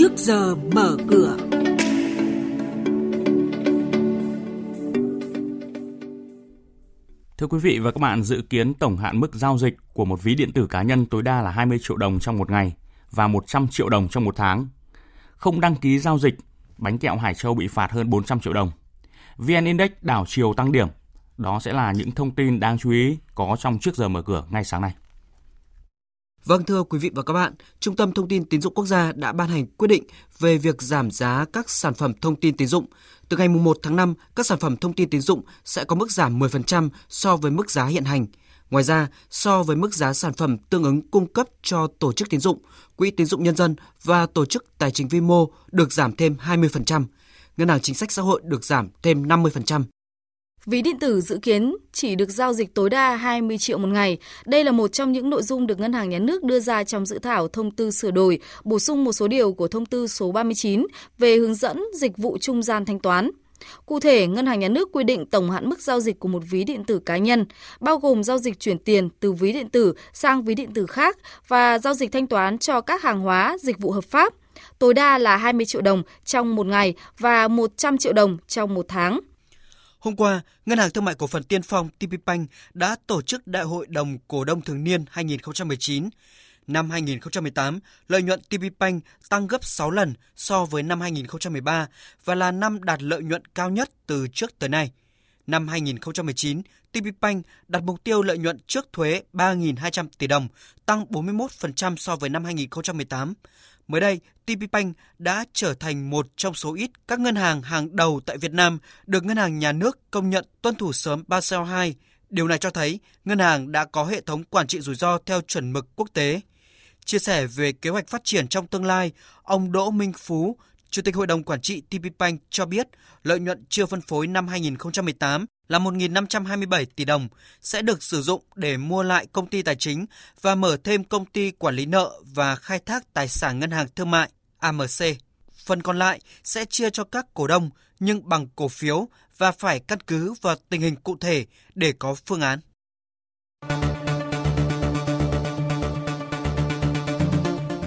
trước giờ mở cửa. Thưa quý vị và các bạn, dự kiến tổng hạn mức giao dịch của một ví điện tử cá nhân tối đa là 20 triệu đồng trong một ngày và 100 triệu đồng trong một tháng. Không đăng ký giao dịch, bánh kẹo Hải Châu bị phạt hơn 400 triệu đồng. VN Index đảo chiều tăng điểm. Đó sẽ là những thông tin đáng chú ý có trong trước giờ mở cửa ngay sáng nay. Vâng thưa quý vị và các bạn, Trung tâm Thông tin Tín dụng Quốc gia đã ban hành quyết định về việc giảm giá các sản phẩm thông tin tín dụng. Từ ngày 1 tháng 5, các sản phẩm thông tin tín dụng sẽ có mức giảm 10% so với mức giá hiện hành. Ngoài ra, so với mức giá sản phẩm tương ứng cung cấp cho tổ chức tín dụng, quỹ tín dụng nhân dân và tổ chức tài chính vi mô được giảm thêm 20%. Ngân hàng chính sách xã hội được giảm thêm 50%. Ví điện tử dự kiến chỉ được giao dịch tối đa 20 triệu một ngày. Đây là một trong những nội dung được Ngân hàng Nhà nước đưa ra trong dự thảo thông tư sửa đổi, bổ sung một số điều của thông tư số 39 về hướng dẫn dịch vụ trung gian thanh toán. Cụ thể, Ngân hàng Nhà nước quy định tổng hạn mức giao dịch của một ví điện tử cá nhân, bao gồm giao dịch chuyển tiền từ ví điện tử sang ví điện tử khác và giao dịch thanh toán cho các hàng hóa, dịch vụ hợp pháp, tối đa là 20 triệu đồng trong một ngày và 100 triệu đồng trong một tháng. Hôm qua, Ngân hàng Thương mại Cổ phần Tiên Phong TPBank đã tổ chức Đại hội đồng cổ đông thường niên 2019. Năm 2018, lợi nhuận TPBank tăng gấp 6 lần so với năm 2013 và là năm đạt lợi nhuận cao nhất từ trước tới nay. Năm 2019, TPBank đặt mục tiêu lợi nhuận trước thuế 3.200 tỷ đồng, tăng 41% so với năm 2018. Mới đây, TPBank đã trở thành một trong số ít các ngân hàng hàng đầu tại Việt Nam được Ngân hàng Nhà nước công nhận tuân thủ sớm Basel II. Điều này cho thấy ngân hàng đã có hệ thống quản trị rủi ro theo chuẩn mực quốc tế. Chia sẻ về kế hoạch phát triển trong tương lai, ông Đỗ Minh Phú, Chủ tịch Hội đồng Quản trị TPBank cho biết lợi nhuận chưa phân phối năm 2018 là 1.527 tỷ đồng sẽ được sử dụng để mua lại công ty tài chính và mở thêm công ty quản lý nợ và khai thác tài sản ngân hàng thương mại AMC. Phần còn lại sẽ chia cho các cổ đông nhưng bằng cổ phiếu và phải căn cứ vào tình hình cụ thể để có phương án.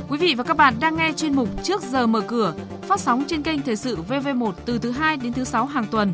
Quý vị và các bạn đang nghe chuyên mục Trước giờ mở cửa, phát sóng trên kênh Thời sự VV1 từ thứ 2 đến thứ 6 hàng tuần.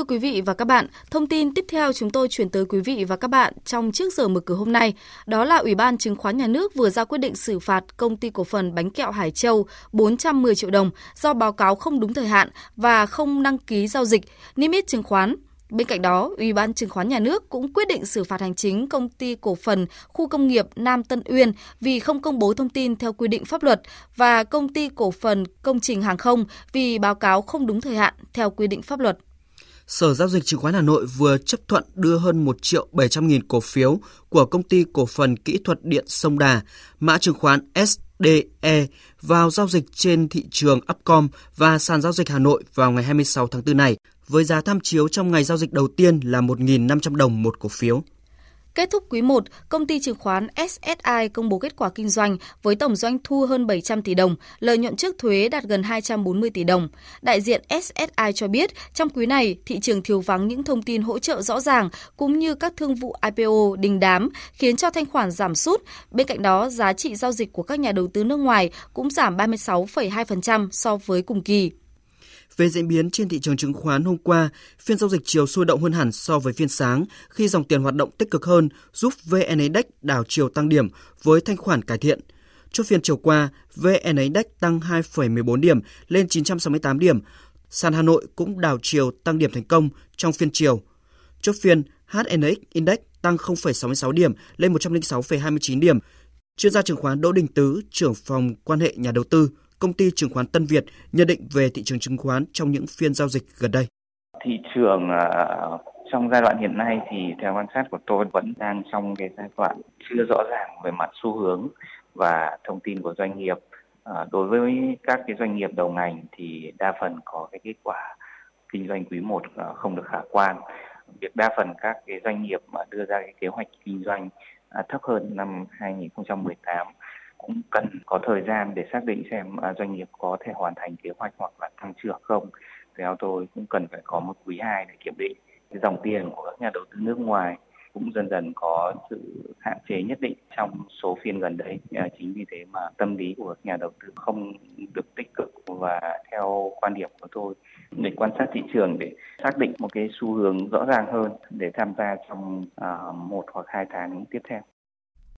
Thưa quý vị và các bạn, thông tin tiếp theo chúng tôi chuyển tới quý vị và các bạn trong trước giờ mở cửa hôm nay, đó là Ủy ban Chứng khoán Nhà nước vừa ra quyết định xử phạt công ty cổ phần bánh kẹo Hải Châu 410 triệu đồng do báo cáo không đúng thời hạn và không đăng ký giao dịch, niêm yết chứng khoán. Bên cạnh đó, Ủy ban Chứng khoán Nhà nước cũng quyết định xử phạt hành chính công ty cổ phần khu công nghiệp Nam Tân Uyên vì không công bố thông tin theo quy định pháp luật và công ty cổ phần công trình hàng không vì báo cáo không đúng thời hạn theo quy định pháp luật. Sở Giao dịch Chứng khoán Hà Nội vừa chấp thuận đưa hơn 1 triệu 700 nghìn cổ phiếu của công ty cổ phần kỹ thuật điện Sông Đà, mã chứng khoán SDE vào giao dịch trên thị trường Upcom và sàn giao dịch Hà Nội vào ngày 26 tháng 4 này, với giá tham chiếu trong ngày giao dịch đầu tiên là 1.500 đồng một cổ phiếu. Kết thúc quý 1, công ty chứng khoán SSI công bố kết quả kinh doanh với tổng doanh thu hơn 700 tỷ đồng, lợi nhuận trước thuế đạt gần 240 tỷ đồng. Đại diện SSI cho biết, trong quý này, thị trường thiếu vắng những thông tin hỗ trợ rõ ràng cũng như các thương vụ IPO đình đám, khiến cho thanh khoản giảm sút. Bên cạnh đó, giá trị giao dịch của các nhà đầu tư nước ngoài cũng giảm 36,2% so với cùng kỳ. Về diễn biến trên thị trường chứng khoán hôm qua, phiên giao dịch chiều sôi động hơn hẳn so với phiên sáng khi dòng tiền hoạt động tích cực hơn giúp VN Index đảo chiều tăng điểm với thanh khoản cải thiện. Chốt phiên chiều qua, VN Index tăng 2,14 điểm lên 968 điểm. Sàn Hà Nội cũng đảo chiều tăng điểm thành công trong phiên chiều. Chốt phiên HNX Index tăng 0,66 điểm lên 106,29 điểm. Chuyên gia chứng khoán Đỗ Đình Tứ, trưởng phòng quan hệ nhà đầu tư, công ty chứng khoán Tân Việt nhận định về thị trường chứng khoán trong những phiên giao dịch gần đây. Thị trường à, trong giai đoạn hiện nay thì theo quan sát của tôi vẫn đang trong cái giai đoạn chưa rõ ràng về mặt xu hướng và thông tin của doanh nghiệp. À, đối với các cái doanh nghiệp đầu ngành thì đa phần có cái kết quả kinh doanh quý 1 à, không được khả quan. Việc đa phần các cái doanh nghiệp mà đưa ra cái kế hoạch kinh doanh à, thấp hơn năm 2018 cũng cần có thời gian để xác định xem à, doanh nghiệp có thể hoàn thành kế hoạch hoặc là tăng trưởng không. Theo tôi cũng cần phải có một quý 2 để kiểm định dòng tiền của các nhà đầu tư nước ngoài cũng dần dần có sự hạn chế nhất định trong số phiên gần đây. À, chính vì thế mà tâm lý của các nhà đầu tư không được tích cực và theo quan điểm của tôi, để quan sát thị trường để xác định một cái xu hướng rõ ràng hơn để tham gia trong à, một hoặc hai tháng tiếp theo.